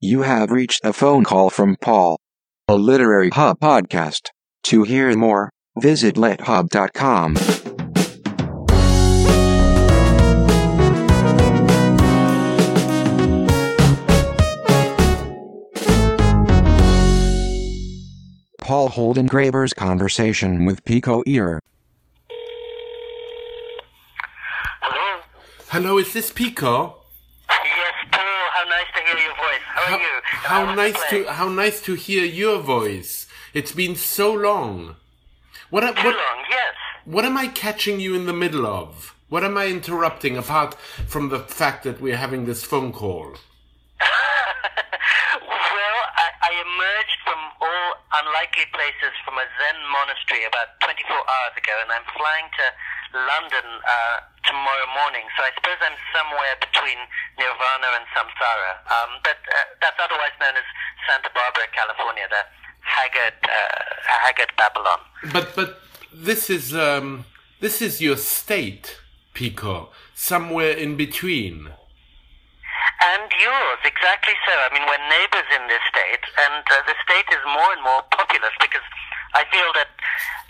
You have reached a phone call from Paul, a Literary Hub podcast. To hear more, visit lithub.com. Paul Holdengraber's conversation with Pico Iyer. Hello? Hello, is this Pico? Yes, Paul, how nice to hear your voice. How you? How nice to how nice to hear your voice. It's been so long. What Too what, long, yes. what am I catching you in the middle of? What am I interrupting apart from the fact that we're having this phone call? emerged from all unlikely places from a Zen monastery about 24 hours ago, and I'm flying to London uh, tomorrow morning. So I suppose I'm somewhere between Nirvana and Samsara. Um, but uh, that's otherwise known as Santa Barbara, California, the haggard, uh, haggard Babylon. But but this is um this is your state, Pico. Somewhere in between. And yours, exactly so. I mean, we're neighbors in this state, and uh, the state is more and more populous because I feel that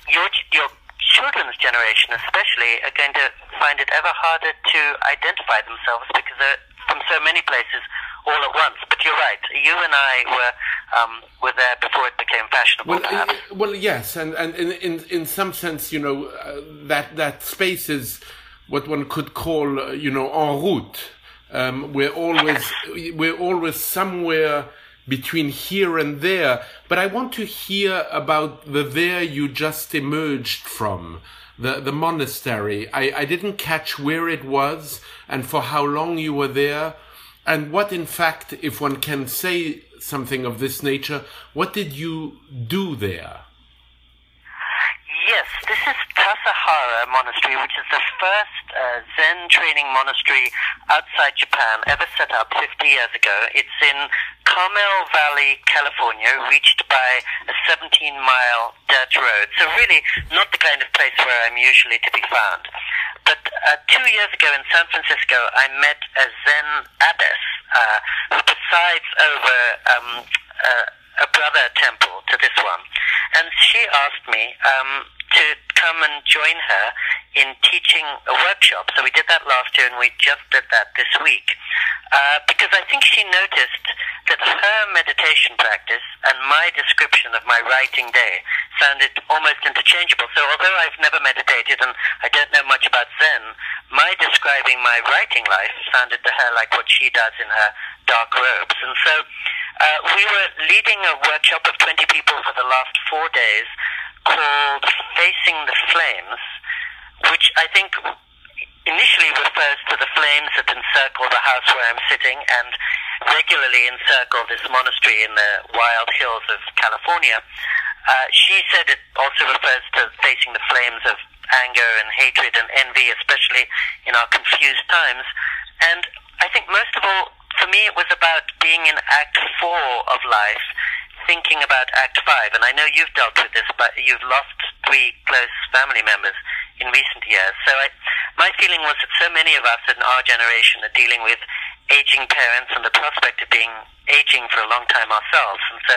your your children's generation, especially, are going to find it ever harder to identify themselves because they're from so many places all at once. But you're right. You and I were um, were there before it became fashionable. Well, well, yes, and and in in, in some sense, you know, uh, that that space is what one could call, uh, you know, en route. Um, we're always we're always somewhere between here and there. But I want to hear about the there you just emerged from. The, the monastery. I, I didn't catch where it was and for how long you were there. And what, in fact, if one can say something of this nature, what did you do there? Yes, this is Tassajara Monastery, which is the first uh, Zen training monastery outside Japan ever set up 50 years ago. It's in Carmel Valley, California, reached by a 17 mile dirt road. So, really, not the kind of place where I'm usually to be found. But uh, two years ago in San Francisco, I met a Zen abbess uh, who presides over um, uh, a brother temple to this one. And she asked me um, to come and join her in teaching a workshop. So we did that last year and we just did that this week. Uh, because I think she noticed that her meditation practice and my description of my writing day sounded almost interchangeable. So although I've never meditated and I don't know much about Zen, my describing my writing life sounded to her like what she does in her dark robes. And so uh, we were leading a workshop of 20 people for the last four days called Facing the Flames, which I think initially refers to the flames that encircle the house where I'm sitting and regularly encircle this monastery in the wild hills of California. Uh, she said it also refers to facing the flames of anger and hatred and envy, especially in our confused times. And I think most of all, for me, it was about being in Act Four of life, thinking about Act Five. And I know you've dealt with this, but you've lost three close family members in recent years. So I, my feeling was that so many of us in our generation are dealing with aging parents and the prospect of being aging for a long time ourselves. And so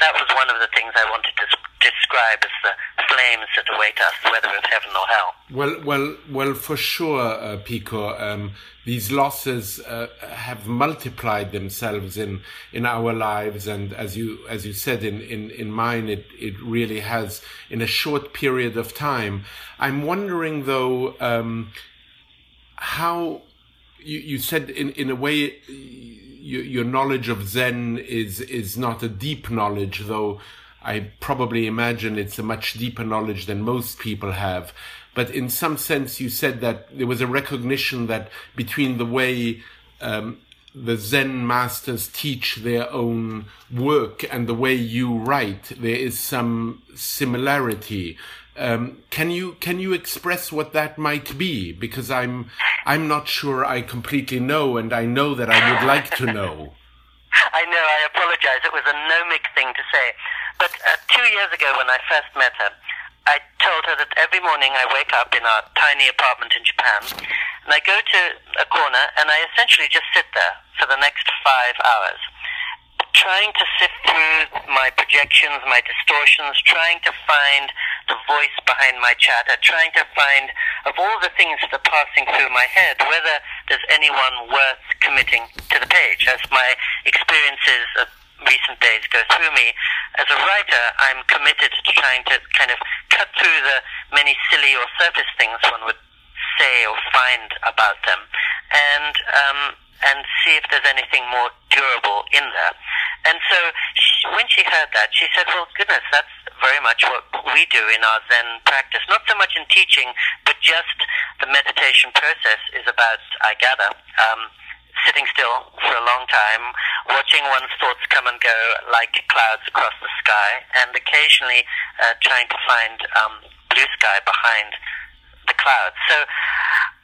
that was one of the things I wanted to describe as the flames that await us, whether it's heaven or hell. Well, well, well, for sure, uh, Pico. Um, these losses uh, have multiplied themselves in in our lives, and as you as you said in in in mine, it it really has in a short period of time. I'm wondering though, um, how you you said in in a way. Your, your knowledge of Zen is is not a deep knowledge, though I probably imagine it's a much deeper knowledge than most people have. But in some sense, you said that there was a recognition that between the way um, the Zen masters teach their own work and the way you write, there is some similarity. Um, can you can you express what that might be? Because I'm I'm not sure I completely know, and I know that I would like to know. I know, I apologize. It was a gnomic thing to say. But uh, two years ago, when I first met her, I told her that every morning I wake up in our tiny apartment in Japan, and I go to a corner and I essentially just sit there for the next five hours. trying to sift through my projections, my distortions, trying to find the voice behind my chatter, trying to find of all the things that are passing through my head, whether there's anyone worth committing to the page. As my experiences of recent days go through me, as a writer, I'm committed to trying to kind of cut through the many silly or surface things one would say or find about them, and um, and see if there's anything more durable in there. And so she, when she heard that, she said, well, goodness, that's very much what we do in our Zen practice. Not so much in teaching, but just the meditation process is about, I gather, um, sitting still for a long time, watching one's thoughts come and go like clouds across the sky, and occasionally uh, trying to find um, blue sky behind the clouds. So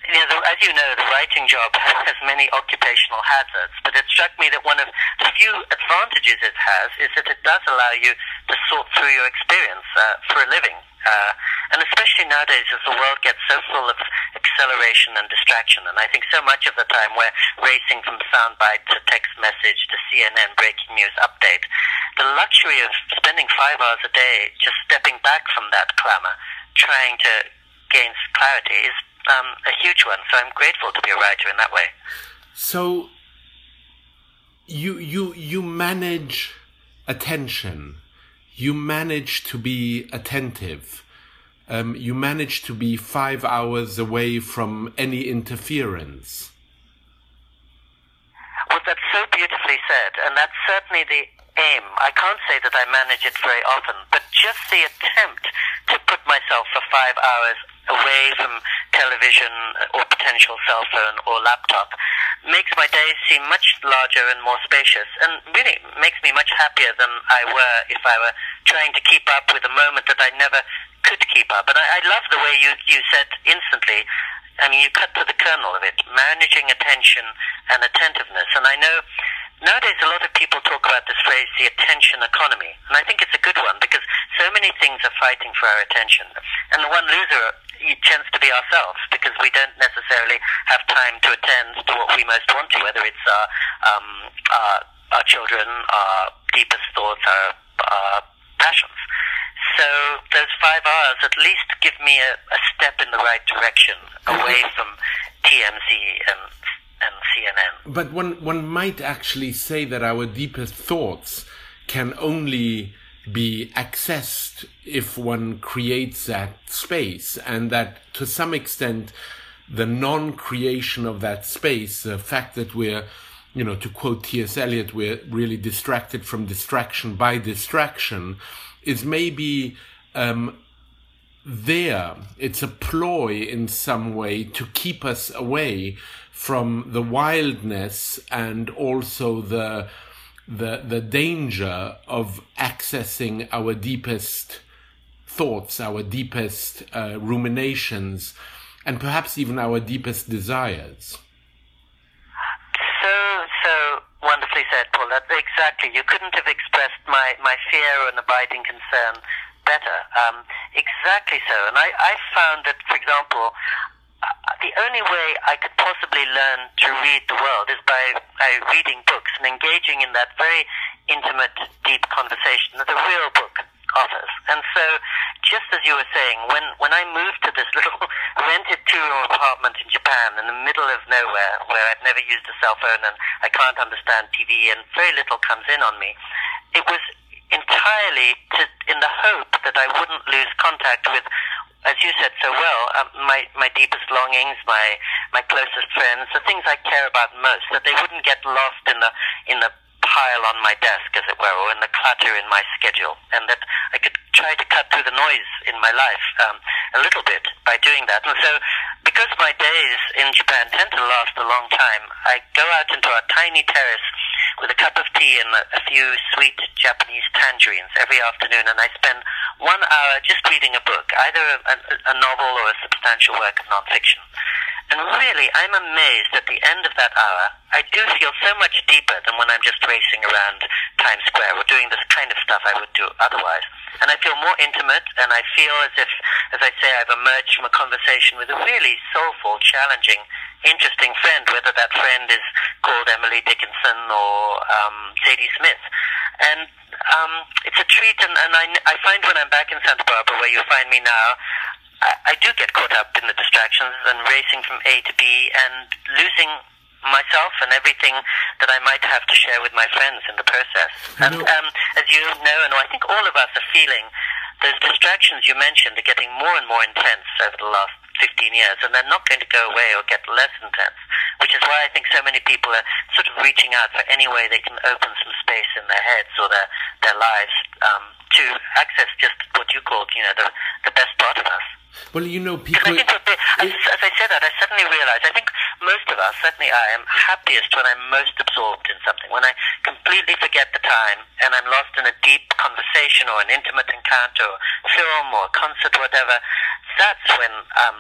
you know, the, as you know, the writing job has many occupational hazards, but it struck me that one of the few advantages it has is that it does allow you to sort through your experience uh, for a living. Uh, and especially nowadays as the world gets so full of acceleration and distraction, and I think so much of the time we're racing from soundbite to text message to CNN breaking news update, the luxury of spending five hours a day just stepping back from that clamor, trying to gain clarity is um, a huge one. So I'm grateful to be a writer in that way. So you you you manage attention. You manage to be attentive. Um, you manage to be five hours away from any interference. Well, that's so beautifully said, and that's certainly the aim. I can't say that I manage it very often, but just the attempt to put myself for five hours away from television or potential cell phone or laptop makes my days seem much larger and more spacious and really makes me much happier than I were if I were trying to keep up with a moment that I never could keep up. And I, I love the way you, you said instantly, I mean, you cut to the kernel of it, managing attention and attentiveness. And I know Nowadays, a lot of people talk about this phrase, the attention economy. And I think it's a good one because so many things are fighting for our attention. And the one loser tends to be ourselves because we don't necessarily have time to attend to what we most want to, whether it's our, um, our, our children, our deepest thoughts, our, our passions. So those five hours at least give me a, a step in the right direction away from TMZ and and CNN. But one one might actually say that our deepest thoughts can only be accessed if one creates that space, and that to some extent, the non-creation of that space, the fact that we're you know, to quote T.S. Eliot, we're really distracted from distraction by distraction, is maybe um, there. It's a ploy in some way to keep us away from the wildness and also the the the danger of accessing our deepest thoughts, our deepest uh, ruminations, and perhaps even our deepest desires. So so wonderfully said, Paul. That exactly. You couldn't have expressed my my fear and abiding concern better. Um, exactly so. And I I found that, for example, Uh, the only way I could possibly learn to read the world is by, by reading books and engaging in that very intimate, deep conversation that a real book offers. And so, just as you were saying, when, when I moved to this little rented two-room apartment in Japan in the middle of nowhere, where I've never used a cell phone and I can't understand TV and very little comes in on me, it was entirely to, in the hope that I wouldn't lose contact with as you said so well, um, my my deepest longings, my my closest friends, the things I care about most, that they wouldn't get lost in the in the pile on my desk, as it were, or in the clutter in my schedule, and that I could try to cut through the noise in my life um, a little bit by doing that. And so, because my days in Japan tend to last a long time, I go out into a tiny terrace with a cup of tea and a few sweet Japanese tangerines every afternoon, and I spend one hour just reading a book, either a, a novel or a substantial work of nonfiction. And really, I'm amazed at the end of that hour, I do feel so much deeper than when I'm just racing around Times Square or doing this kind of stuff I would do otherwise. And I feel more intimate, and I feel as if, as I say, I've emerged from a conversation with a really soulful, challenging, interesting friend, whether that friend is called Emily Dickinson or um, Zadie Smith. And um, it's a treat. And, and I, I find when I'm back in Santa Barbara, where you find me now, I, I do get caught up in the distractions and racing from A to B and losing myself and everything that I might have to share with my friends in the process. And um, as you know, and I think all of us are feeling, those distractions you mentioned are getting more and more intense over the last 15 years, and they're not going to go away or get less intense, which is why I think so many people are sort of reaching out for any way they can open some space in their heads or their, their lives um, to access just what you called, you know, the, the best part of us. Well, you know, people. As, as I said that, I suddenly realized, I think most of us, certainly I, am happiest when I'm most absorbed in something, when I completely forget the time and I'm lost in a deep conversation or an intimate encounter or film or concert, or whatever. That's when um,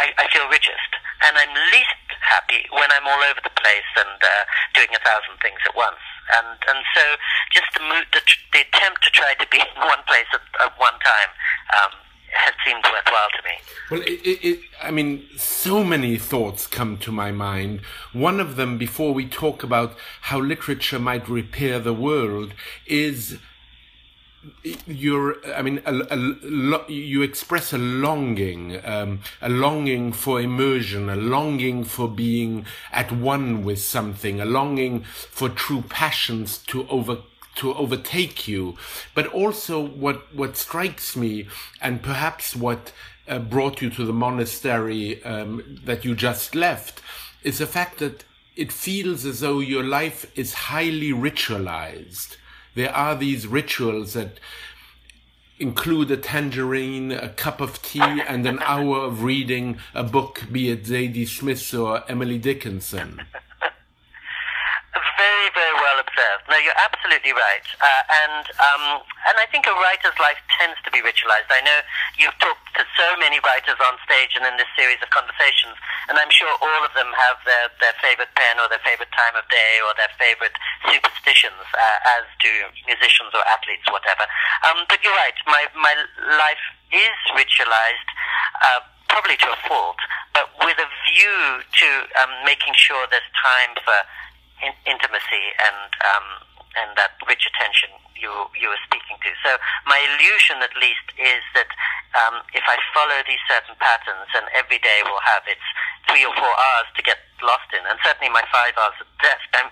I, I feel richest. And I'm least happy when I'm all over the place and uh, doing a thousand things at once. And and so just the, the, the attempt to try to be in one place at, at one time um, has seemed worthwhile to me. Well, it, it, it, I mean, so many thoughts come to my mind. One of them, before we talk about how literature might repair the world, is you're i mean a, a, you express a longing um, a longing for immersion a longing for being at one with something a longing for true passions to over to overtake you. But also, what what strikes me, and perhaps what uh, brought you to the monastery um, that you just left, is the fact that it feels as though your life is highly ritualized. There are these rituals that include a tangerine, a cup of tea, and an hour of reading a book, be it Zadie Smith or Emily Dickinson. No, you're absolutely right. Uh, and um, and I think a writer's life tends to be ritualized. I know you've talked to so many writers on stage and in this series of conversations, and I'm sure all of them have their, their favorite pen or their favorite time of day or their favorite superstitions, uh, as do musicians or athletes, whatever. Um, but you're right. My my life is ritualized. Uh, probably to a fault, but with a view to um, making sure there's time for in, intimacy and um, and that rich attention you you were speaking to. So my illusion, at least, is that um, if I follow these certain patterns, and every day will have its three or four hours to get lost in, and certainly my five hours at desk, I'm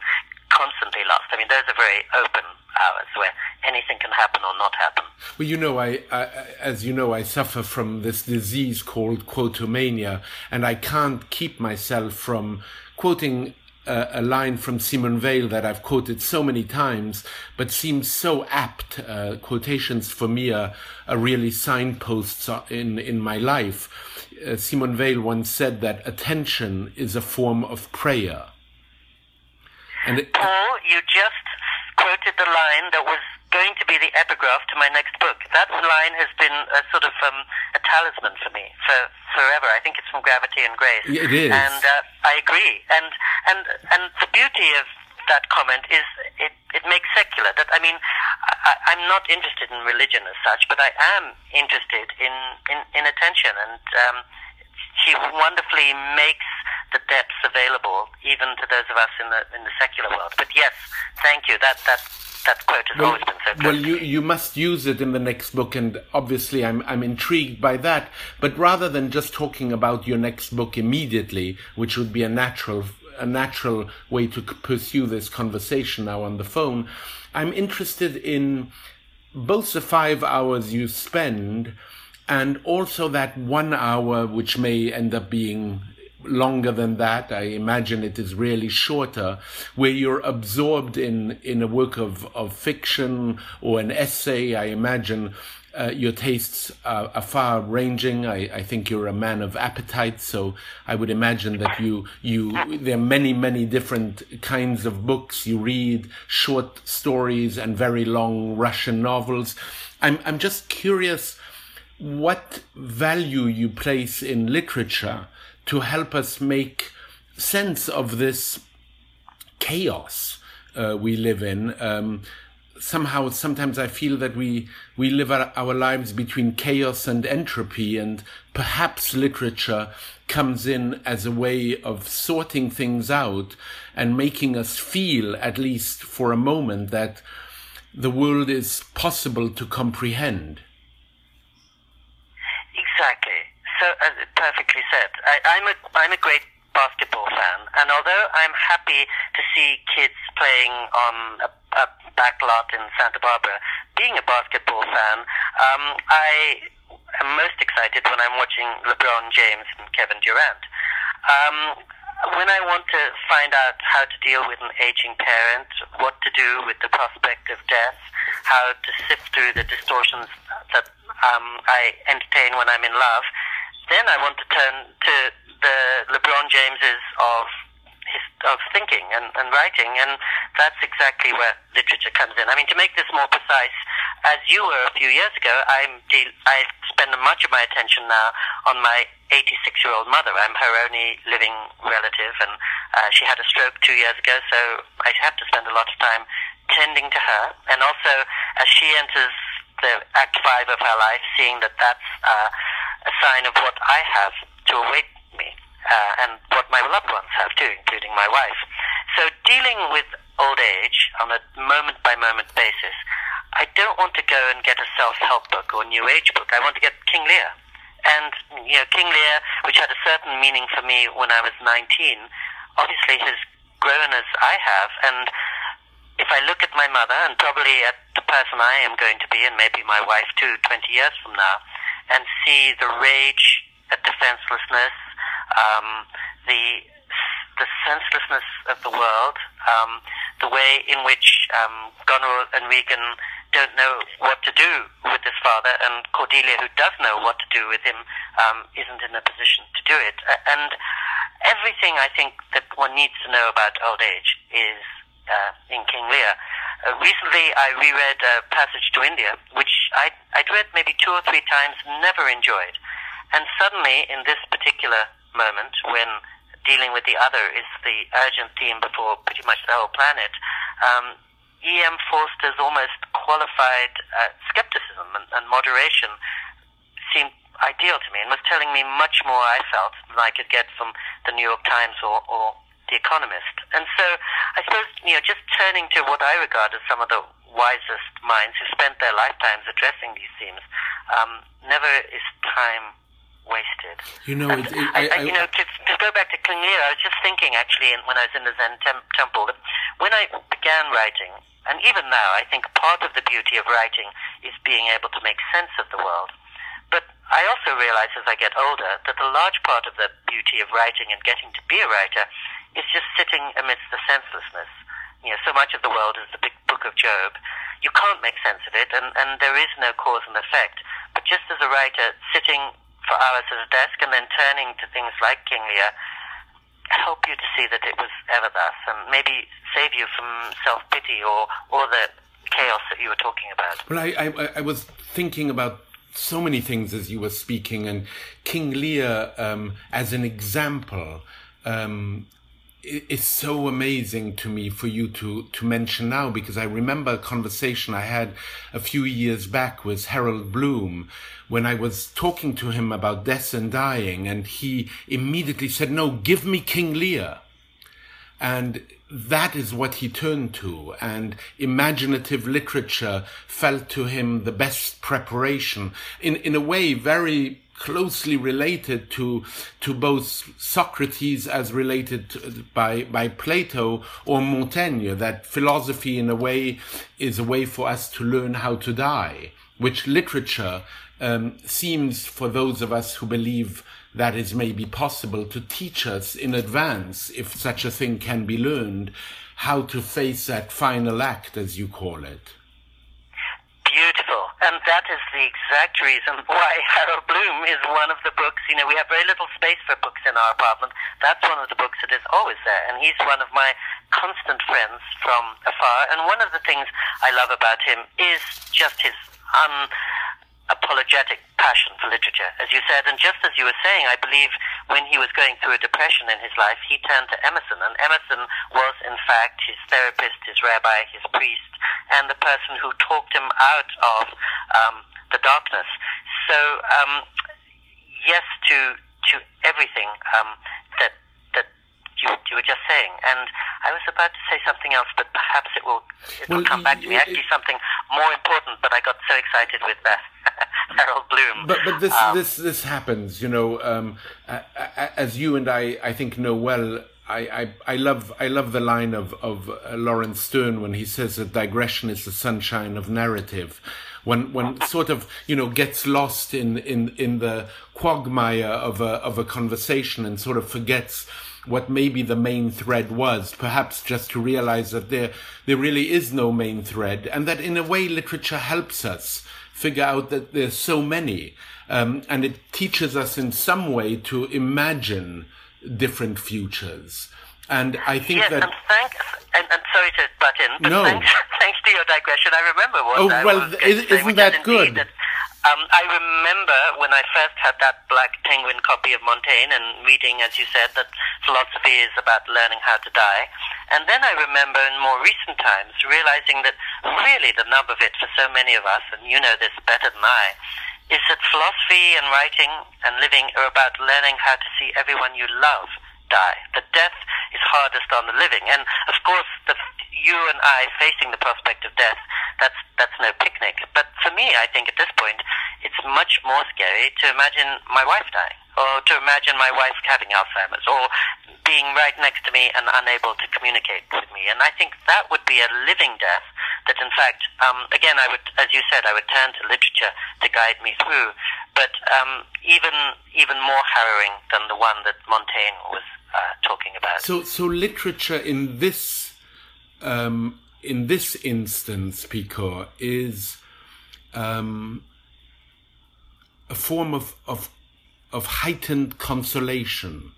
constantly lost. I mean, those are very open hours where anything can happen or not happen. Well, you know, I, I, as you know, I suffer from this disease called quotomania, and I can't keep myself from quoting a, a, line from Simone Weil that I've quoted so many times, but seems so apt. Uh, quotations for me are, are, really signposts in, in my life. Uh, Simone Weil once said that attention is a form of prayer. And it, Paul, you just quoted the line that was going to be the epigraph to my next book. That line has been a sort of um, a talisman for me for forever. I think it's from Gravity and Grace. It is, and uh, I agree. And and and the beauty of that comment is it, it makes secular. That I mean, I, am not interested in religion as such, but I am interested in in, in attention, and um, she wonderfully makes the depths available even to those of us in the in the secular world. But yes, thank you. That that that quote has well, always been so good. Well, you, you must use it in the next book, and obviously I'm, I'm intrigued by that. But rather than just talking about your next book immediately, which would be a natural, a natural way to pursue this conversation now on the phone, I'm interested in both the five hours you spend and also that one hour which may end up being longer than that. I imagine it is really shorter, where you're absorbed in, in a work of, of fiction or an essay. I imagine uh, your tastes are, are far ranging. I, I, think you're a man of appetite, so I would imagine that you you there are many many different kinds of books you read, short stories and very long Russian novels. I'm I'm just curious what value you place in literature to help us make sense of this chaos uh, we live in. Um, somehow, sometimes I feel that we we live our, our lives between chaos and entropy, and perhaps literature comes in as a way of sorting things out and making us feel, at least for a moment, that the world is possible to comprehend. Exactly. So uh, perfectly said. I, I'm a I'm a great basketball fan, and although I'm happy to see kids playing on a, a back lot in Santa Barbara, being a basketball fan, um, I am most excited when I'm watching LeBron James and Kevin Durant. Um, when I want to find out how to deal with an aging parent, what to do with the prospect of death, how to sift through the distortions that um, I entertain when I'm in love, then I want to turn to the LeBron Jameses of his, of thinking and, and writing, and that's exactly where literature comes in. I mean, to make this more precise, as you were a few years ago, I'm de- I spend much of my attention now on my 86 year old mother. I'm her only living relative, and uh, she had a stroke two years ago, so I have to spend a lot of time tending to her. And also, as she enters the act five of her life, seeing that that's uh, a sign of what I have to await me, uh, and what my loved ones have too, including my wife. So, dealing with old age on a moment by moment basis, I don't want to go and get a self help book or New Age book. I want to get King Lear. And, you know, King Lear, which had a certain meaning for me when I was 19, obviously has grown as I have. And if I look at my mother and probably at the person I am going to be, and maybe my wife too, 20 years from now, and see the rage at defenselessness, um, the the senselessness of the world, um, the way in which um, Goneril and Regan don't know what to do with his father, and Cordelia, who does know what to do with him, um, isn't in a position to do it. And everything I think that one needs to know about old age is uh, in King Lear. Uh, recently, I reread uh, Passage to India, which I'd, I'd read maybe two or three times, never enjoyed. And suddenly, in this particular moment, when dealing with the other is the urgent theme before pretty much the whole planet, um, E.M. Forster's almost qualified uh, skepticism and, and moderation seemed ideal to me and was telling me much more, I felt, than I could get from the New York Times or, or The Economist. And so I suppose, you know, just turning to what I regard as some of the wisest minds who spent their lifetimes addressing these themes, um, never is time wasted. You know, it, it, I, I, you know, to, to go back to King I was just thinking actually when I was in the Zen tem- temple that when I began writing, and even now, I think part of the beauty of writing is being able to make sense of the world. But I also realize as I get older that a large part of the beauty of writing and getting to be a writer is just sitting amidst the senselessness. You know, so much of the world is the big book of Job. You can't make sense of it, and, and there is no cause and effect. But just as a writer, sitting for hours at a desk and then turning to things like King Lear help you to see that it was ever thus and maybe save you from self pity or, or the chaos that you were talking about. Well, I, I, I was thinking about so many things as you were speaking, and King Lear um, as an example. Um, it's so amazing to me for you to to mention now because I remember a conversation I had a few years back with Harold Bloom when I was talking to him about death and dying and he immediately said no give me King Lear. And that is what he turned to and imaginative literature felt to him the best preparation. In in a way very closely related to to both Socrates as related to, by by Plato or Montaigne that philosophy in a way is a way for us to learn how to die which literature um, seems for those of us who believe that is maybe possible to teach us in advance if such a thing can be learned how to face that final act as you call it. And that is the exact reason why Harold Bloom is one of the books. You know, we have very little space for books in our apartment. That's one of the books that is always there. And he's one of my constant friends from afar. And one of the things I love about him is just his un apologetic passion for literature, as you said. And just as you were saying, I believe when he was going through a depression in his life, he turned to Emerson. And Emerson was, in fact, his therapist, his rabbi, his priest, and the person who talked him out of um, the darkness. So, um, yes to to everything um, that that you, you were just saying. And I was about to say something else, but perhaps it will, it Well, will come back to me. Actually, something more important, but I got so excited with that. Harold Bloom. But but this Um, this this happens, you know. Um, as you and I, I think know well. I, I, I love I love the line of of uh, Laurence Sterne when he says that digression is the sunshine of narrative. When when sort of you know gets lost in in in the quagmire of a of a conversation and sort of forgets what maybe the main thread was, perhaps just to realize that there there really is no main thread, and that in a way literature helps us figure out that there's so many, um, and it teaches us in some way to imagine different futures. And I think Yes, that and thanks, and, and sorry to butt in, but No. thanks, thanks to your digression, I remember what Oh, I well, was going is- to say, isn't which that good? That, um, I remember when I first had that black penguin copy of Montaigne and reading, as you said, that philosophy is about learning how to die. And then I remember in more recent times realizing that really the nub of it for so many of us, and you know this better than I, is that philosophy and writing and living are about learning how to see everyone you love die. That death is hardest on the living. And of course, the, you and I facing the prospect of death, that's, that's no picnic. But for me, I think at this point, it's much more scary to imagine my wife dying, or to imagine my wife having Alzheimer's, or being right next to me and unable to communicate with me. And I think that would be a living death that in fact, um, again, I would, as you said, I would turn to literature to guide me through. But um, even even more harrowing than the one that Montaigne was uh, talking about. so so literature in this um, in this instance, Pico, is um, a form of of of heightened consolation.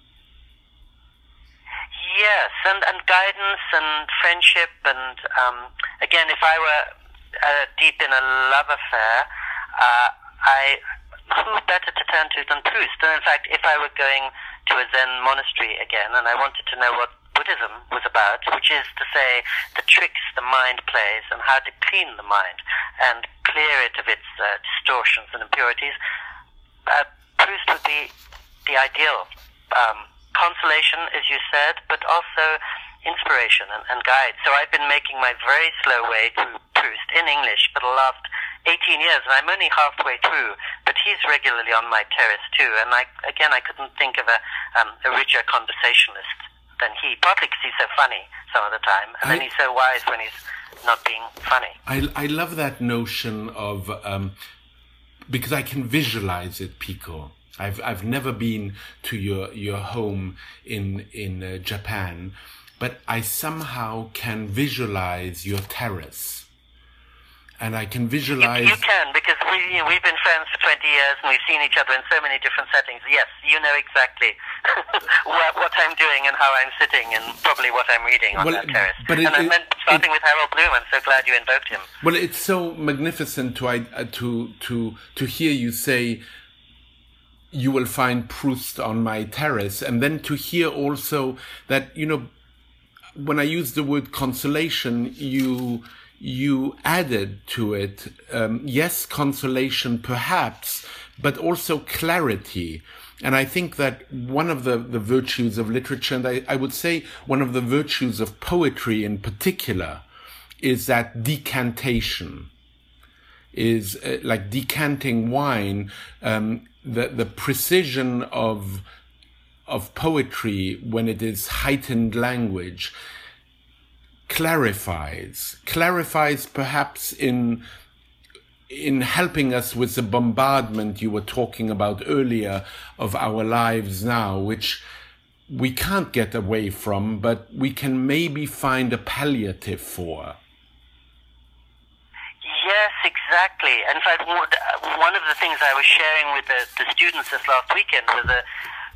Yes, and, and guidance and friendship, and um, again, if I were uh, deep in a love affair, uh, I who better to turn to than Proust? And in fact, if I were going to a Zen monastery again, and I wanted to know what Buddhism was about, which is to say the tricks the mind plays and how to clean the mind and clear it of its uh, distortions and impurities, uh, Proust would be the ideal um, consolation, as you said, but also inspiration and, and guide. So I've been making my very slow way through Proust in English for the last 18 years, and I'm only halfway through. But he's regularly on my terrace too, and I again I couldn't think of a um, a richer conversationalist than he. Partly because he's so funny some of the time, and then he's so wise when he's not being funny. I, I love that notion of um, because I can visualize it, Pico. I've I've never been to your your home in in uh, Japan, but I somehow can visualize your terrace, and I can You, visualize. you can because we you know, we've been friends for 20 years and we've seen each other in so many different settings. Yes, you know exactly what, what I'm doing and how I'm sitting and probably what I'm reading on Well, that terrace. but it- and I meant starting with Harold Bloom. I'm so glad you invoked him. Well, it's so magnificent to I- uh, to to to hear you say you will find Proust on my terrace, and then to hear also that you know when I use the word consolation, you you added to it um, yes consolation perhaps, but also clarity. And I think that one of the, the virtues of literature, and I, I would say one of the virtues of poetry in particular, is that decantation is uh, like decanting wine um, the the precision of of poetry when it is heightened language clarifies clarifies perhaps in in helping us with the bombardment you were talking about earlier of our lives now which we can't get away from but we can maybe find a palliative for Yes, exactly. In fact, one of the things I was sharing with the, the students this last weekend was the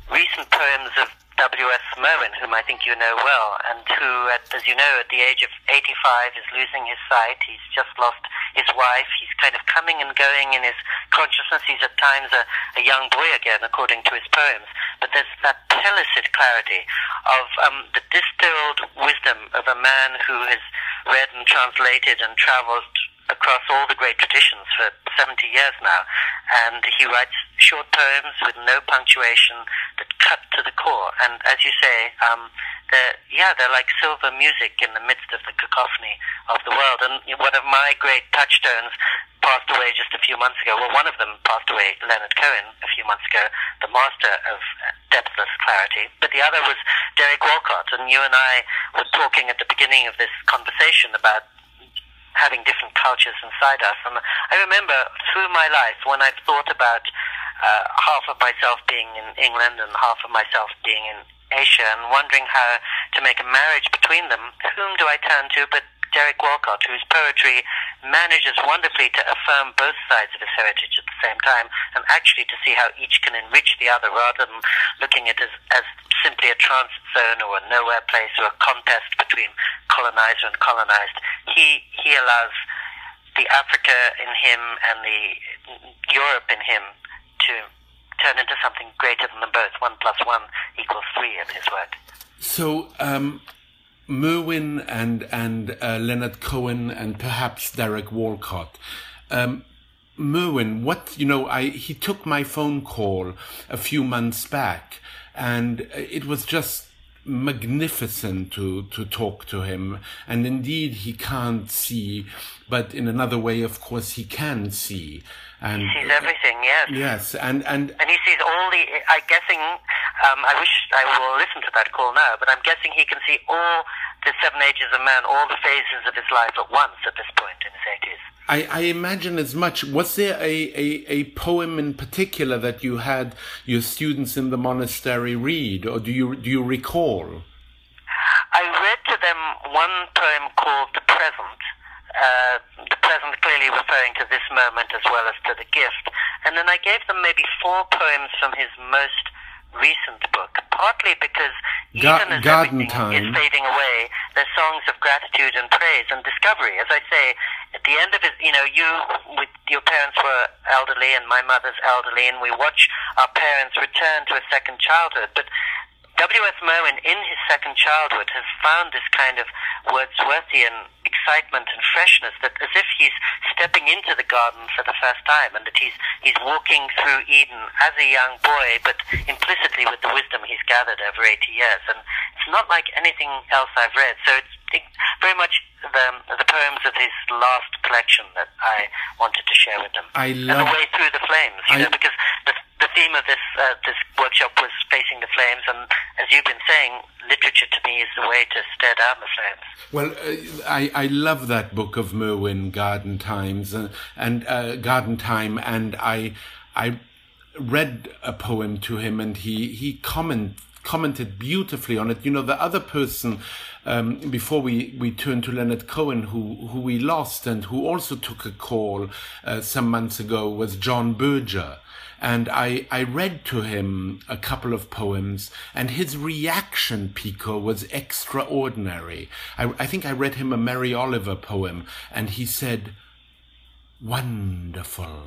recent poems of W.S. Merwin, whom I think you know well, and who, at, as you know, at the age of 85 is losing his sight. He's just lost his wife. He's kind of coming and going in his consciousness. He's at times a, a young boy again, according to his poems. But there's that pellucid clarity of um, the distilled wisdom of a man who has read and translated and traveled across all the great traditions for 70 years now, and he writes short poems with no punctuation that cut to the core. And as you say, um, they're, yeah, they're like silver music in the midst of the cacophony of the world. And one of my great touchstones passed away just a few months ago. Well, one of them passed away, Leonard Cohen, a few months ago, the master of depthless clarity. But the other was Derek Walcott. And you and I were talking at the beginning of this conversation about having different cultures inside us. And I remember through my life when I've thought about uh, half of myself being in England and half of myself being in Asia and wondering how to make a marriage between them, whom do I turn to but Derek Walcott, whose poetry manages wonderfully to affirm both sides of his heritage at the same time and actually to see how each can enrich the other rather than looking at it as, as simply a transit zone or a nowhere place or a contest between colonizer and colonized. He, he allows the Africa in him and the Europe in him to turn into something greater than them both. One plus one equals three in his work. So, um, Merwin and and uh, Leonard Cohen and perhaps Derek Walcott. Um, Merwin, what you know, I he took my phone call a few months back, and it was just magnificent to to talk to him. And indeed, he can't see, but in another way, of course, he can see. And he sees everything, yes. Yes, and and and he sees all the. I'm guessing. Um, I wish I will listen to that call now, but I'm guessing he can see all the seven ages of man, all the phases of his life at once at this point in his eighties. I, I imagine as much. Was there a, a, a poem in particular that you had your students in the monastery read, or do you do you recall? I read to them one poem called "The Present." Uh, the present clearly referring to this moment as well as to the gift. And then I gave them maybe four poems from his most recent book, partly because even as Garden everything Time. is fading away, they're songs of gratitude and praise and discovery. As I say, at the end of it, you know, you with your parents were elderly and my mother's elderly, and we watch our parents return to a second childhood. But W.S. Merwin, in his second childhood, has found this kind of Wordsworthian excitement and freshness that as if he's stepping into the garden for the first time and that he's, he's walking through Eden as a young boy, but implicitly with the wisdom he's gathered over 80 years. And it's not like anything else I've read. So it's very much the, the poems of his last collection that I wanted to share with them. I and love- the way through the flames, you I- know, because the, the theme of this uh, this workshop was facing the flames, and as you've been saying, literature to me is the way to stare down the flames. Well, uh, I, I love that book of Merwin, Garden Times, uh, and uh, Garden Time, and I I read a poem to him, and he he comment, commented beautifully on it. You know, the other person um, before we we turned to Leonard Cohen, who who we lost, and who also took a call uh, some months ago, was John Berger. And I, I read to him a couple of poems, and his reaction, Pico, was extraordinary. I, I think I read him a Mary Oliver poem, and he said, Wonderful,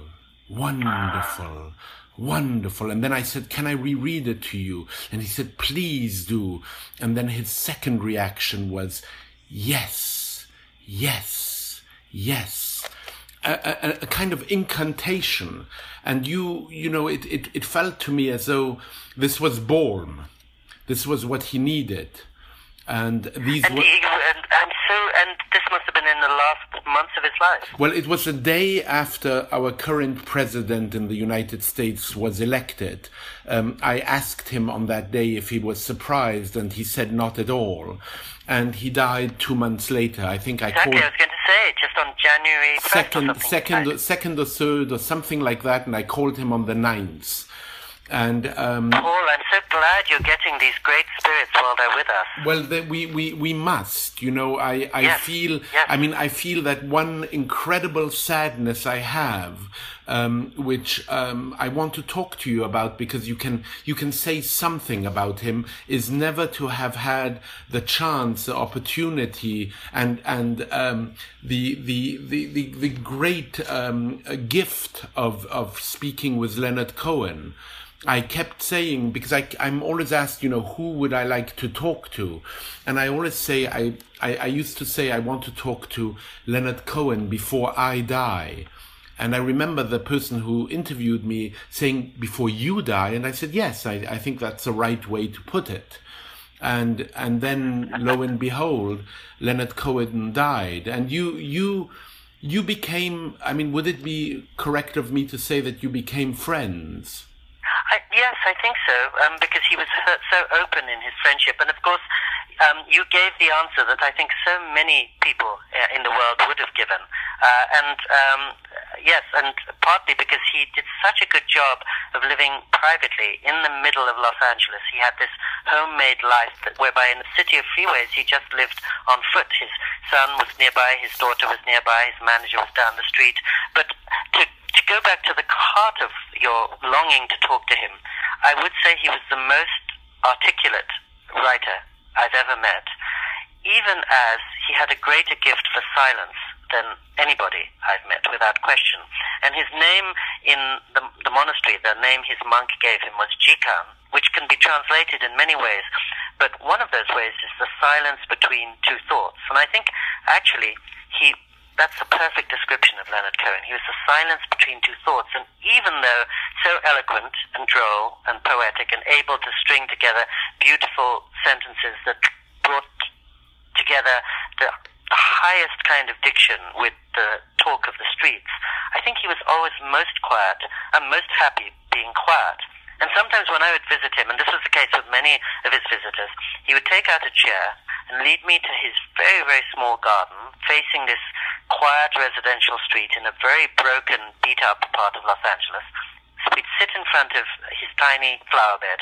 wonderful, wonderful. And then I said, Can I reread it to you? And he said, Please do. And then his second reaction was, Yes, yes, yes a, a, kind of incantation. And you, you know, it, it, it felt to me as though this was born. This was what he needed. And these And, were, and, and so, and this must have been in the last months of his life. well, it was the day after our current president in the United States was elected. Um, I asked him on that day if he was surprised, and he said not at all. And he died two months later. I think I Exactly, called I was going to say, just on January second, second, second or third or something like that, and I called him on the 9th. And um, Paul, I'm so glad you're getting these great spirits while they're with us. well, the, we, we we must, you know. I I Yes, feel. yes. I mean, I feel that one incredible sadness I have, um, which um, I want to talk to you about because you can you can say something about him, is never to have had the chance, the opportunity, and and um, the, the the the the great um, gift of of speaking with Leonard Cohen. I kept saying because I, I'm always asked, you know, who would I like to talk to, and I always say I, I I used to say I want to talk to Leonard Cohen before I die, And I remember the person who interviewed me saying, before you die. And I said, yes, I, I think that's the right way to put it. And, and then lo and behold, Leonard Cohen died. And you, you, you became, I mean, would it be correct of me to say that you became friends? I, yes, I think so, um, because he was so open in his friendship. And of course, um, you gave the answer that I think so many people uh, in the world would have given. Uh, and um, yes, and partly because he did such a good job of living privately in the middle of Los Angeles. He had this homemade life that, whereby in the city of freeways he just lived on foot. His son was nearby, his daughter was nearby, his manager was down the street. But to, to go back to the heart of your longing to talk to him, I would say he was the most articulate writer I've ever met, even as he had a greater gift for silence than anybody I've met, without question. And his name in the, the monastery, the name his monk gave him was Jikan, which can be translated in many ways. But one of those ways is the silence between two thoughts. And I think actually he that's a perfect description of Leonard Cohen. He was the silence between two thoughts, and even though so eloquent and droll and poetic and able to string together beautiful sentences that brought together the the highest kind of diction with the talk of the streets. I think he was always most quiet and most happy being quiet. And sometimes when I would visit him, and this was the case with many of his visitors, he would take out a chair and lead me to his very, very small garden facing this quiet residential street in a very broken, beat up part of Los Angeles. So we'd sit in front of his tiny flower bed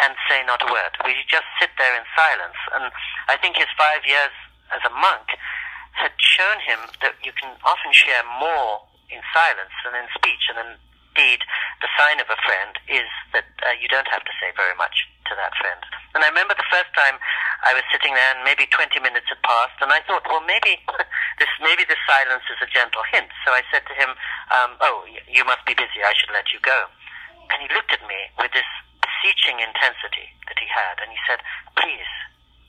and say not a word. We'd just sit there in silence. And I think his five years as a monk had shown him that you can often share more in silence than in speech. And indeed, the sign of a friend is that uh, you don't have to say very much to that friend. And I remember the first time I was sitting there, and maybe 20 minutes had passed, and I thought, well, maybe this maybe this silence is a gentle hint. So I said to him, um, "Oh, you must be busy. I should let you go." And he looked at me with this beseeching intensity that he had, and he said, "Please,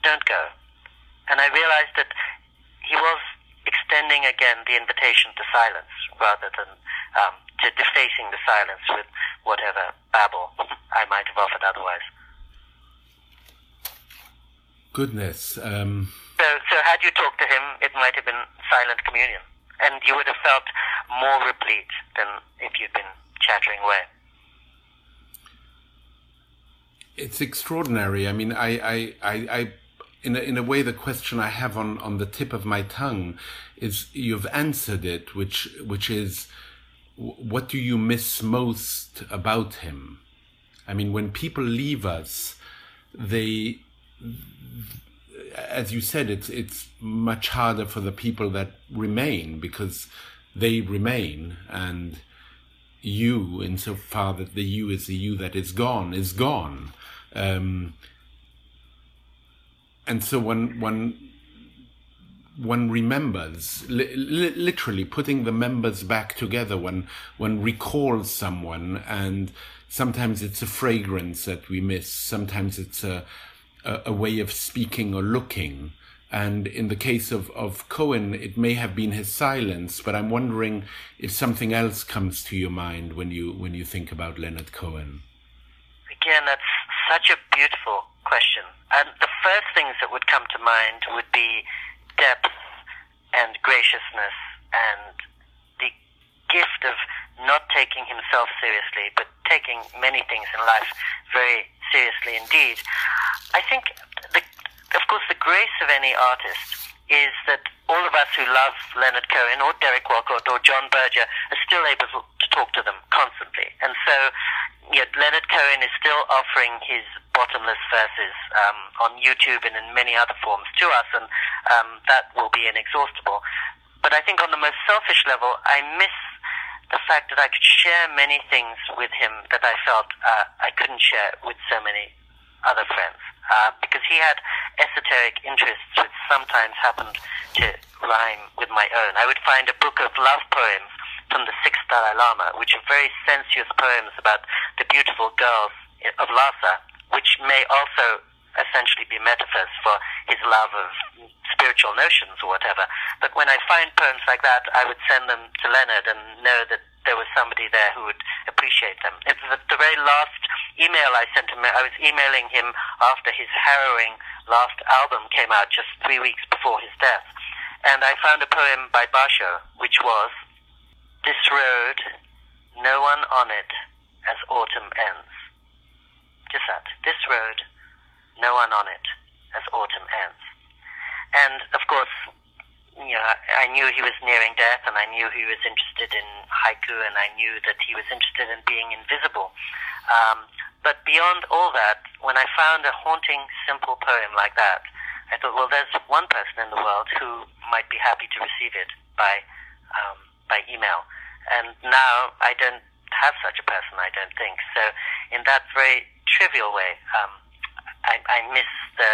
don't go." And I realized that he was extending again the invitation to silence rather than um, to defacing the silence with whatever babble I might have offered otherwise. Goodness. Um... So, so had you talked to him, it might have been silent communion, and you would have felt more replete than if you'd been chattering away. It's extraordinary. I mean, I, I, I, I in a, in a way, the question I have on, on the tip of my tongue is you've answered it, which, which is, what do you miss most about him? I mean, when people leave us, they, as you said, it's, it's much harder for the people that remain because they remain and you, insofar that the you is the you that is gone, is gone. Um, and so one one one remembers li- literally putting the members back together. When one recalls someone and sometimes it's a fragrance that we miss. Sometimes it's a a, a way of speaking or looking. And in the case of, of Cohen, it may have been his silence, but I'm wondering if something else comes to your mind when you when you think about Leonard Cohen. Again, that's such a beautiful question. And the first things that would come to mind would be depth and graciousness and the gift of not taking himself seriously, but taking many things in life very seriously indeed. I think, the, of course, the grace of any artist is that all of us who love Leonard Cohen or Derek Walcott or John Berger are still able to talk to them constantly. And so yet Leonard Cohen is still offering his bottomless verses um, on YouTube and in many other forms to us, and um, that will be inexhaustible. But I think on the most selfish level, I miss the fact that I could share many things with him that I felt uh, I couldn't share with so many other friends. Uh, because he had esoteric interests which sometimes happened to rhyme with my own. I would find a book of love poems from the sixth Dalai Lama, which are very sensuous poems about the beautiful girls of Lhasa, which may also essentially be metaphors for his love of spiritual notions or whatever. But when I find poems like that, I would send them to Leonard and know that there was somebody there who would appreciate them. It's the, the very last email I sent him. I was emailing him after his harrowing last album came out, just three weeks before his death, and I found a poem by Basho, which was, "This road, no one on it, as autumn ends." Just that. This road, no one on it, as autumn ends. And of course, know, I knew he was nearing death, and I knew he was interested in haiku, and I knew that he was interested in being invisible. Um, but beyond all that, when I found a haunting, simple poem like that, I thought, well, there's one person in the world who might be happy to receive it by um, by email, and now I don't have such a person. I don't think so. In that very trivial way, um, I, I miss the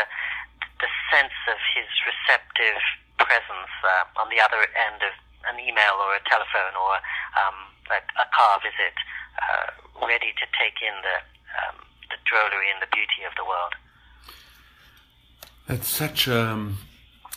the sense of his receptive presence uh, on the other end of an email or a telephone or um, a, a car visit, uh, ready to take in the um, the drollery and the beauty of the world. That's such um,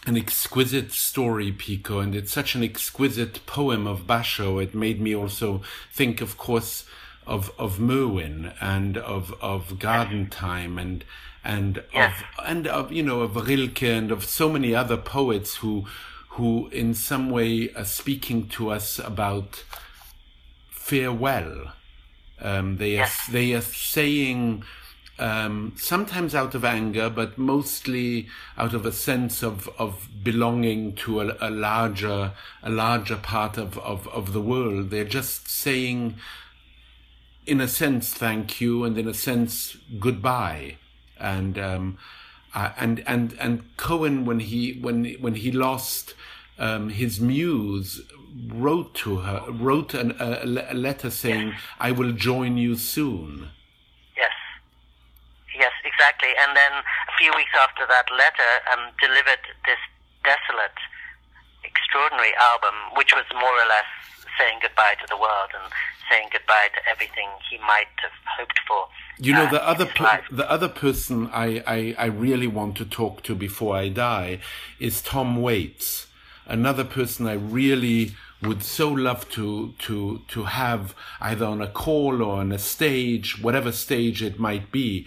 an exquisite story, Pico, and it's such an exquisite poem of Basho. It made me also think, of course, of of Merwin and of of Garden Time and and Yes. of and of you know of Rilke and of so many other poets who who in some way are speaking to us about farewell. Um, they are they are saying um, sometimes out of anger, but mostly out of a sense of, of belonging to a, a larger a larger part of, of, of the world. They're just saying, in a sense, thank you, and in a sense, goodbye. And um, uh, and and and Cohen, when he when when he lost um, his muse, wrote to her, wrote an, a, a letter saying, "I will join you soon." Yes. Yes, exactly. And then a few weeks after that letter, um, delivered this desolate, extraordinary album, which was more or less saying goodbye to the world and saying goodbye to everything he might have hoped for. You know, uh, the other per- the other person I, I, I really want to talk to before I die is Tom Waits. Another person I really would so love to to to have either on a call or on a stage, whatever stage it might be.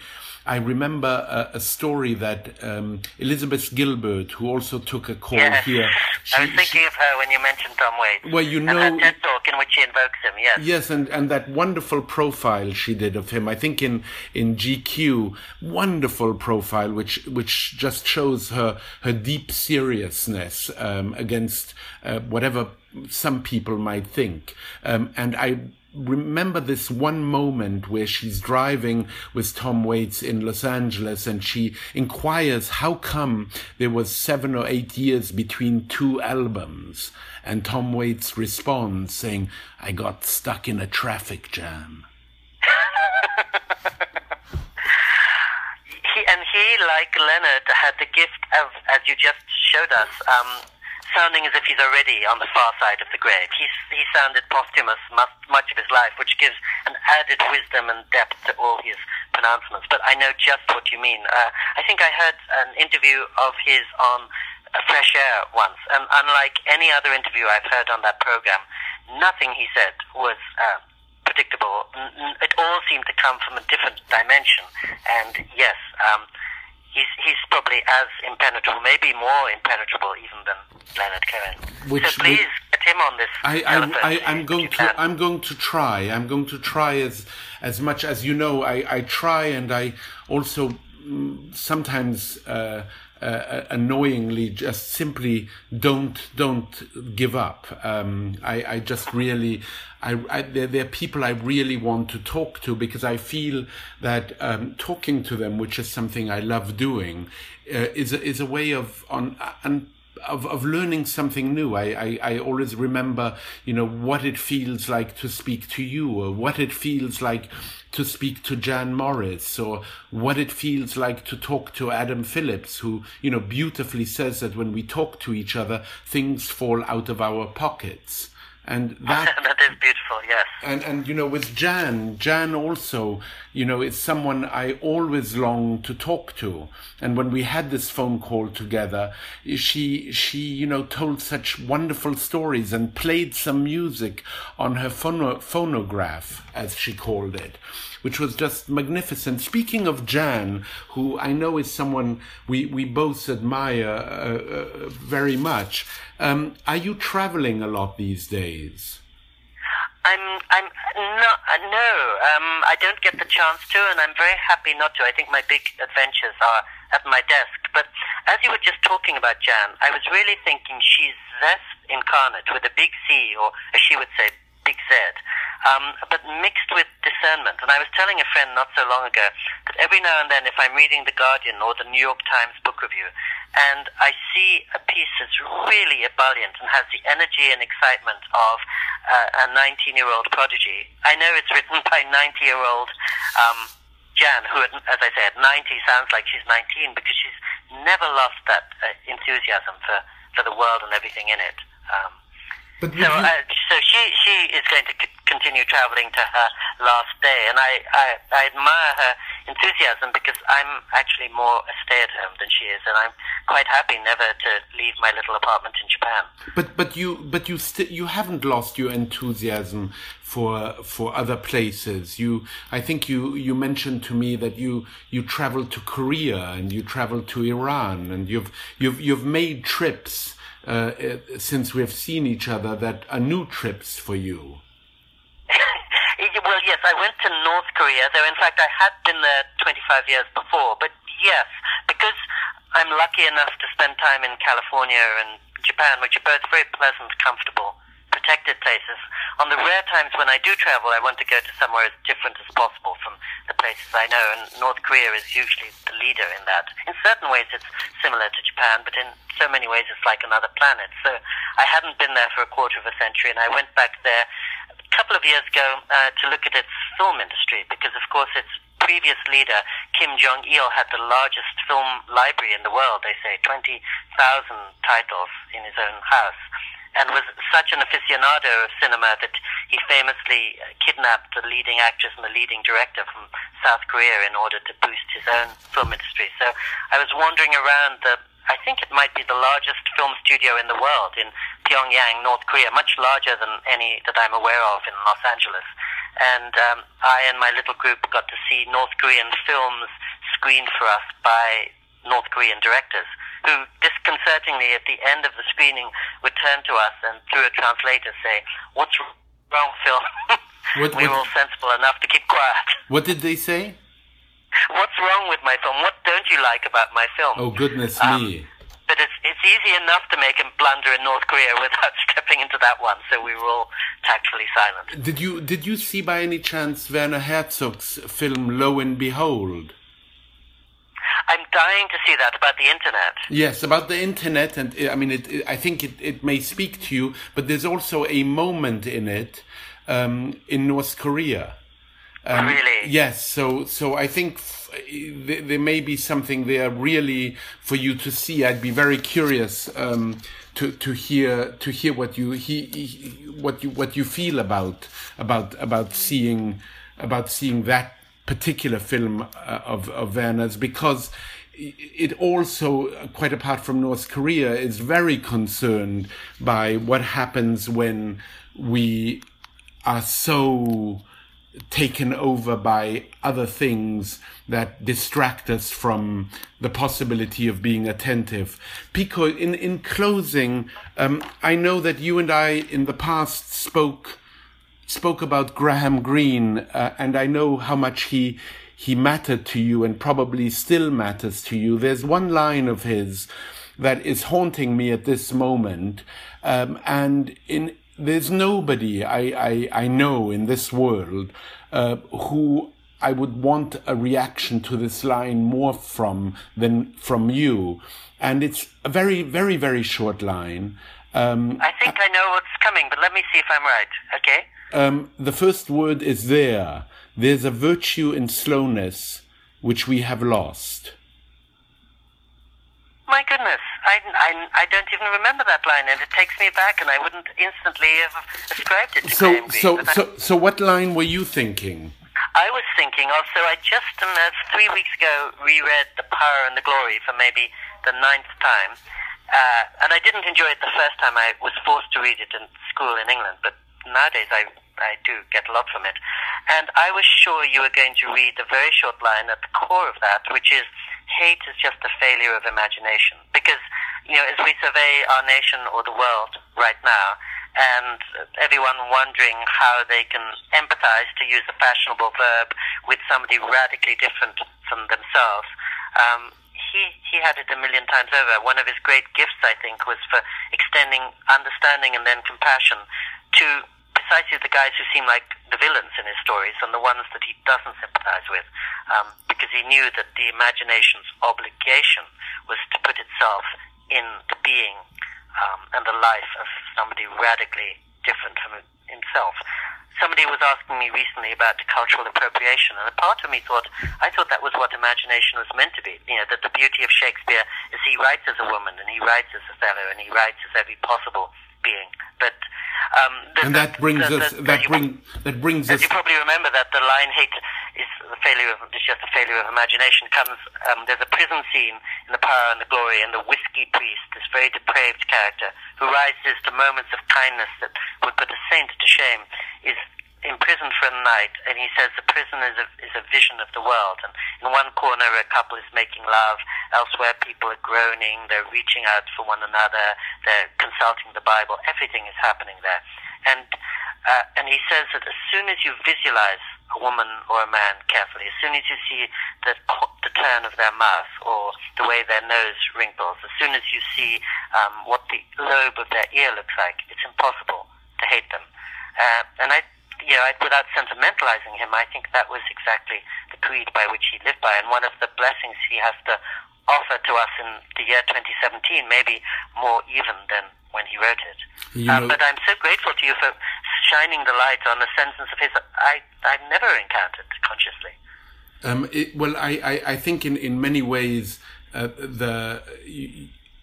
I remember a, a story that um, Elizabeth Gilbert, who also took a call Yes. here, I was thinking of her when you mentioned Tom Waits. Well, you and know- that TED talk in which she invokes him. Yes. Yes, and, and that wonderful profile she did of him, I think in, in GQ, wonderful profile, which which just shows her her deep seriousness um, against uh, whatever some people might think. Um, and I remember this one moment where she's driving with Tom Waits in Los Angeles and she inquires how come there was seven or eight years between two albums. And Tom Waits responds saying, I got stuck in a traffic jam. he and he, like Leonard, had the gift of, as you just showed us, um, sounding as if he's already on the far side of the grave. He he sounded posthumous much, much of his life, which gives an added wisdom and depth to all his pronouncements. But I know just what you mean. Uh, I think I heard an interview of his on uh, Fresh Air once, and unlike any other interview I've heard on that program, nothing he said was. Uh, predictable. It all seemed to come from a different dimension. And yes, um, he's he's probably as impenetrable, maybe more impenetrable even than Leonard Cohen. Which- so please get him on this. I, I, you going to I'm going to try. I'm going to try as as much as you know. I, I try and I also mm, sometimes uh, uh, annoyingly just simply don't don't give up. Um, I, I just really I, I there, there are people I really want to talk to because I feel that um, talking to them, which is something I love doing, uh, is a, is a way of on and of, of learning something new. I, I, I always remember, you know, what it feels like to speak to you, or what it feels like to speak to Jan Morris, or what it feels like to talk to Adam Phillips, who, you know, beautifully says that when we talk to each other, things fall out of our pockets. And that that is beautiful. yes. And and you know, with Jan, Jan also, you know, is someone I always long to talk to. And when we had this phone call together, she she you know told such wonderful stories and played some music on her phono- phonograph, as she called it which was just magnificent. Speaking of Jan, who I know is someone we, we both admire uh, uh, very much, um, are you traveling a lot these days? I'm, I'm not, uh, no, um, I don't get the chance to, and I'm very happy not to. I think my big adventures are at my desk. But as you were just talking about Jan, I was really thinking she's zest incarnate with a big Z, or as she would say, big Z um, but mixed with discernment. And I was telling a friend not so long ago that every now and then, if I'm reading The Guardian or the New York Times book review, and I see a piece that's really ebullient and has the energy and excitement of uh, a 19 year old prodigy, I know it's written by 90 year old um, Jan, who, as I said, 90 sounds like she's 19 because she's never lost that uh, enthusiasm for, for the world and everything in it. Um, but so, uh, so she she is going to c- continue traveling to her last day, and I, I I admire her enthusiasm because I'm actually more a stay at home than she is, and I'm quite happy never to leave my little apartment in Japan. But but you but you st- you haven't lost your enthusiasm for for other places. You I think you you mentioned to me that you you traveled to Korea and you traveled to Iran and you've you've you've made trips uh, since we've seen each other that are new trips for you? well, yes, I went to North Korea, though in fact I had been there 25 years before. But yes, because I'm lucky enough to spend time in California and Japan, which are both very pleasant, comfortable, protected places. On the rare times when I do travel, I want to go to somewhere as different as possible from the places I know, and North Korea is usually the leader in that. In certain ways, it's similar to Japan, but in so many ways, it's like another planet. So I hadn't been there for a quarter of a century, and I went back there a couple of years ago uh, to look at its film industry, because of course its previous leader, Kim Jong Il, had the largest film library in the world. They say 20,000 titles in his own house and was such an aficionado of cinema that he famously kidnapped the leading actress and the leading director from South Korea in order to boost his own film industry. So I was wandering around the, I think it might be the largest film studio in the world in Pyongyang, North Korea, much larger than any that I'm aware of in Los Angeles. And um, I and my little group got to see North Korean films screened for us by North Korean directors who disconcertingly at the end of the screening would turn to us and through a translator say, What's wrong, Phil? What, we were all sensible enough to keep quiet. What did they say? What's wrong with my film? What don't you like about my film? Oh, goodness um, me. But it's, it's easy enough to make a blunder in North Korea without stepping into that one, so we were all tactfully silent. Did you, did you see by any chance Werner Herzog's film Lo and Behold? I'm dying to see that about the internet. Yes, about the internet, and I mean, it, it, I think it, it may speak to you, but there's also a moment in it um, in North Korea. Um, really? Yes. So, so I think f- th- there may be something there really for you to see. I'd be very curious um, to to hear to hear what you he, he, what you what you feel about about about seeing about seeing that particular film uh, of, of Werner's because it also, quite apart from North Korea, is very concerned by what happens when we are so taken over by other things that distract us from the possibility of being attentive. Pico, in, in closing, um, I know that you and I in the past spoke spoke about Graham Greene, uh, and I know how much he he mattered to you and probably still matters to you. There's one line of his that is haunting me at this moment, um, and in there's nobody I, I, I know in this world uh, who I would want a reaction to this line more from than from you. And it's a very, very, very short line. Um, I think I know what's coming, but let me see if I'm right. Okay. Um, the first word is there. There's a virtue in slowness which we have lost. My goodness. I, I, I don't even remember that line, and it takes me back, and I wouldn't instantly have ascribed it to so, Graham Greene. So, I- so, so, what line were you thinking? I was thinking also, I just um, uh, three weeks ago reread The Power and the Glory for maybe the ninth time. Uh, and I didn't enjoy it the first time. I was forced to read it in school in England, but nowadays I, I do get a lot from it. And I was sure you were going to read the very short line at the core of that, which is hate is just a failure of imagination. Because, you know, as we survey our nation or the world right now, and everyone wondering how they can empathize, to use a fashionable verb, with somebody radically different from themselves. Um, he, he had it a million times over. One of his great gifts, I think, was for extending understanding and then compassion to precisely the guys who seem like the villains in his stories and the ones that he doesn't sympathize with, um, because he knew that the imagination's obligation was to put itself in the being um, and the life of somebody radically different from himself. Somebody was asking me recently about cultural appropriation, and a part of me thought, I thought that was what imagination was meant to be. You know, that the beauty of Shakespeare is he writes as a woman, and he writes as a fellow, and he writes as every possible being. But um, the, And that brings the, us, the, that bring, that brings as us, you probably remember that the line "hate is the failure of is just a failure of imagination" comes. Um, there's a prison scene in *The Power and the Glory*, and the whiskey priest, this very depraved character who rises to moments of kindness that would put a saint to shame, is imprisoned for a night, and he says the prison is a, is a vision of the world. And in one corner, a couple is making love. Elsewhere, people are groaning. They're reaching out for one another. They're consulting the Bible. Everything is happening there. And uh, and he says that as soon as you visualize a woman or a man carefully, as soon as you see the, the turn of their mouth or the way their nose wrinkles, as soon as you see um, what the lobe of their ear looks like, it's impossible to hate them. Uh, and I, you know, without sentimentalizing him, I think that was exactly the creed by which he lived by, and one of the blessings he has to offer to us in the year 2017, maybe more even than when he wrote it. You Um, but I'm so grateful to you for shining the light on a sentence of his that I, I've never encountered consciously. Um, it, well, I, I, I think in, in many ways uh, the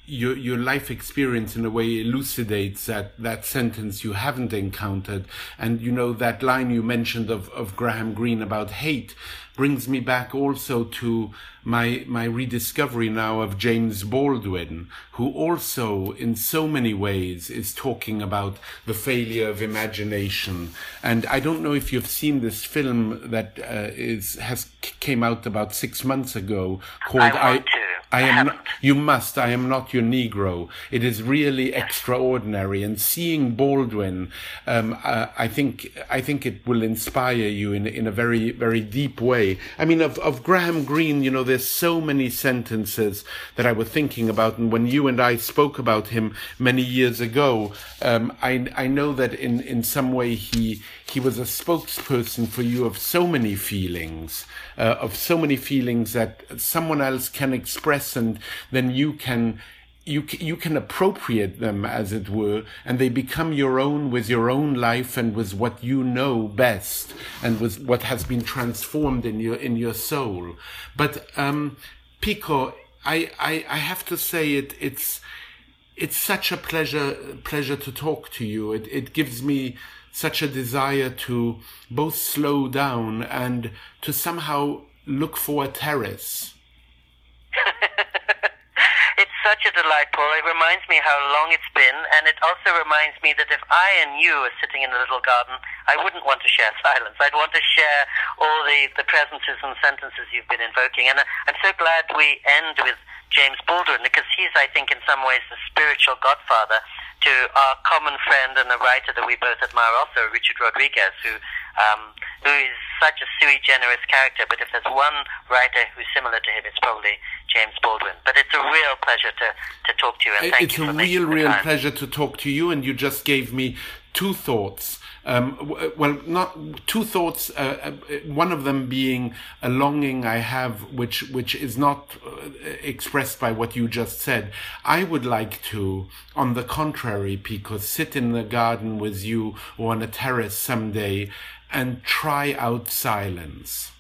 your your life experience in a way elucidates that that sentence you haven't encountered, and you know that line you mentioned of of Graham Greene about hate brings me back also to my my rediscovery now of James Baldwin, who also in so many ways is talking about the failure of imagination. And I don't know if you've seen this film that uh, is has came out about six months ago called I. I I am not, you must I am not your negro. It is really extraordinary. And seeing Baldwin um, uh, I think I think it will inspire you in in a very very deep way. I mean of of Graham Greene you know there's so many sentences that I was thinking about. And when you and I spoke about him many years ago um, I I know that in in some way he he was a spokesperson for you of so many feelings, uh, of so many feelings that someone else can express, and then you can. You, you can appropriate them as it were and they become your own with your own life and with what you know best and with what has been transformed in your in your soul but um pico i i, I have to say it it's it's such a pleasure pleasure to talk to you. It it gives me such a desire to both slow down and to somehow look for a terrace. It's such a delight, Paul. It reminds me how long it's been, and it also reminds me that if I and you are sitting in a little garden, I wouldn't want to share silence. I'd want to share all the, the presences and sentences you've been invoking. And I'm so glad we end with James Baldwin because he's, I think, in some ways the spiritual godfather to our common friend and a writer that we both admire also, Richard Rodriguez, who um, who is such a sui generis character. But if there's one writer who's similar to him, it's probably James Baldwin. But it's a real pleasure to, to talk to you, and thank it's you a real, real time. pleasure to talk to you, and you just gave me two thoughts. Um, well, not two thoughts. Uh, uh, one of them being a longing I have, which which is not uh, expressed by what you just said. I would like to, on the contrary, Pico, sit in the garden with you or on a terrace someday and try out silence.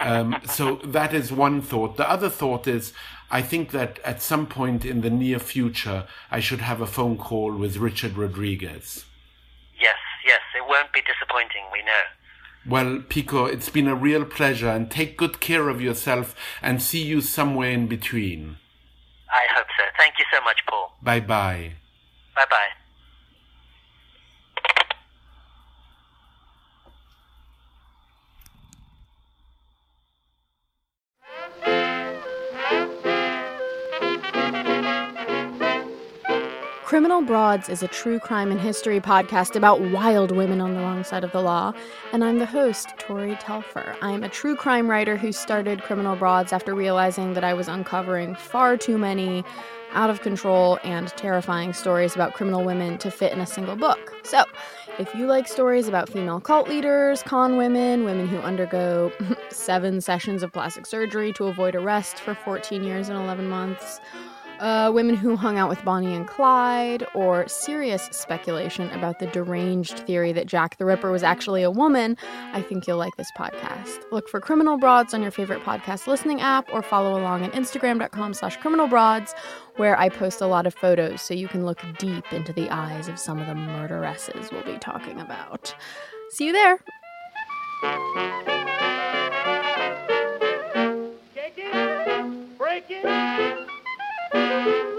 Um, so that is one thought. The other thought is, I think that at some point in the near future, I should have a phone call with Richard Rodriguez. Yes, yes, it won't be disappointing, we know. Well, Pico, it's been a real pleasure and take good care of yourself and see you somewhere in between. I hope so. Thank you so much, Paul. Bye bye. Bye bye. Criminal Broads is a true crime and history podcast about wild women on the wrong side of the law, and I'm the host, Tori Telfer. I'm a true crime writer who started Criminal Broads after realizing that I was uncovering far too many out of control and terrifying stories about criminal women to fit in a single book. So, if you like stories about female cult leaders, con women, women who undergo seven sessions of plastic surgery to avoid arrest for 14 years and 11 months, uh, women who hung out with Bonnie and Clyde, or serious speculation about the deranged theory that Jack the Ripper was actually a woman, I think you'll like this podcast. Look for Criminal Broads on your favorite podcast listening app, or follow along on Instagram.com slash criminalbroads, where I post a lot of photos so you can look deep into the eyes of some of the murderesses we'll be talking about. See you there! Break it! Música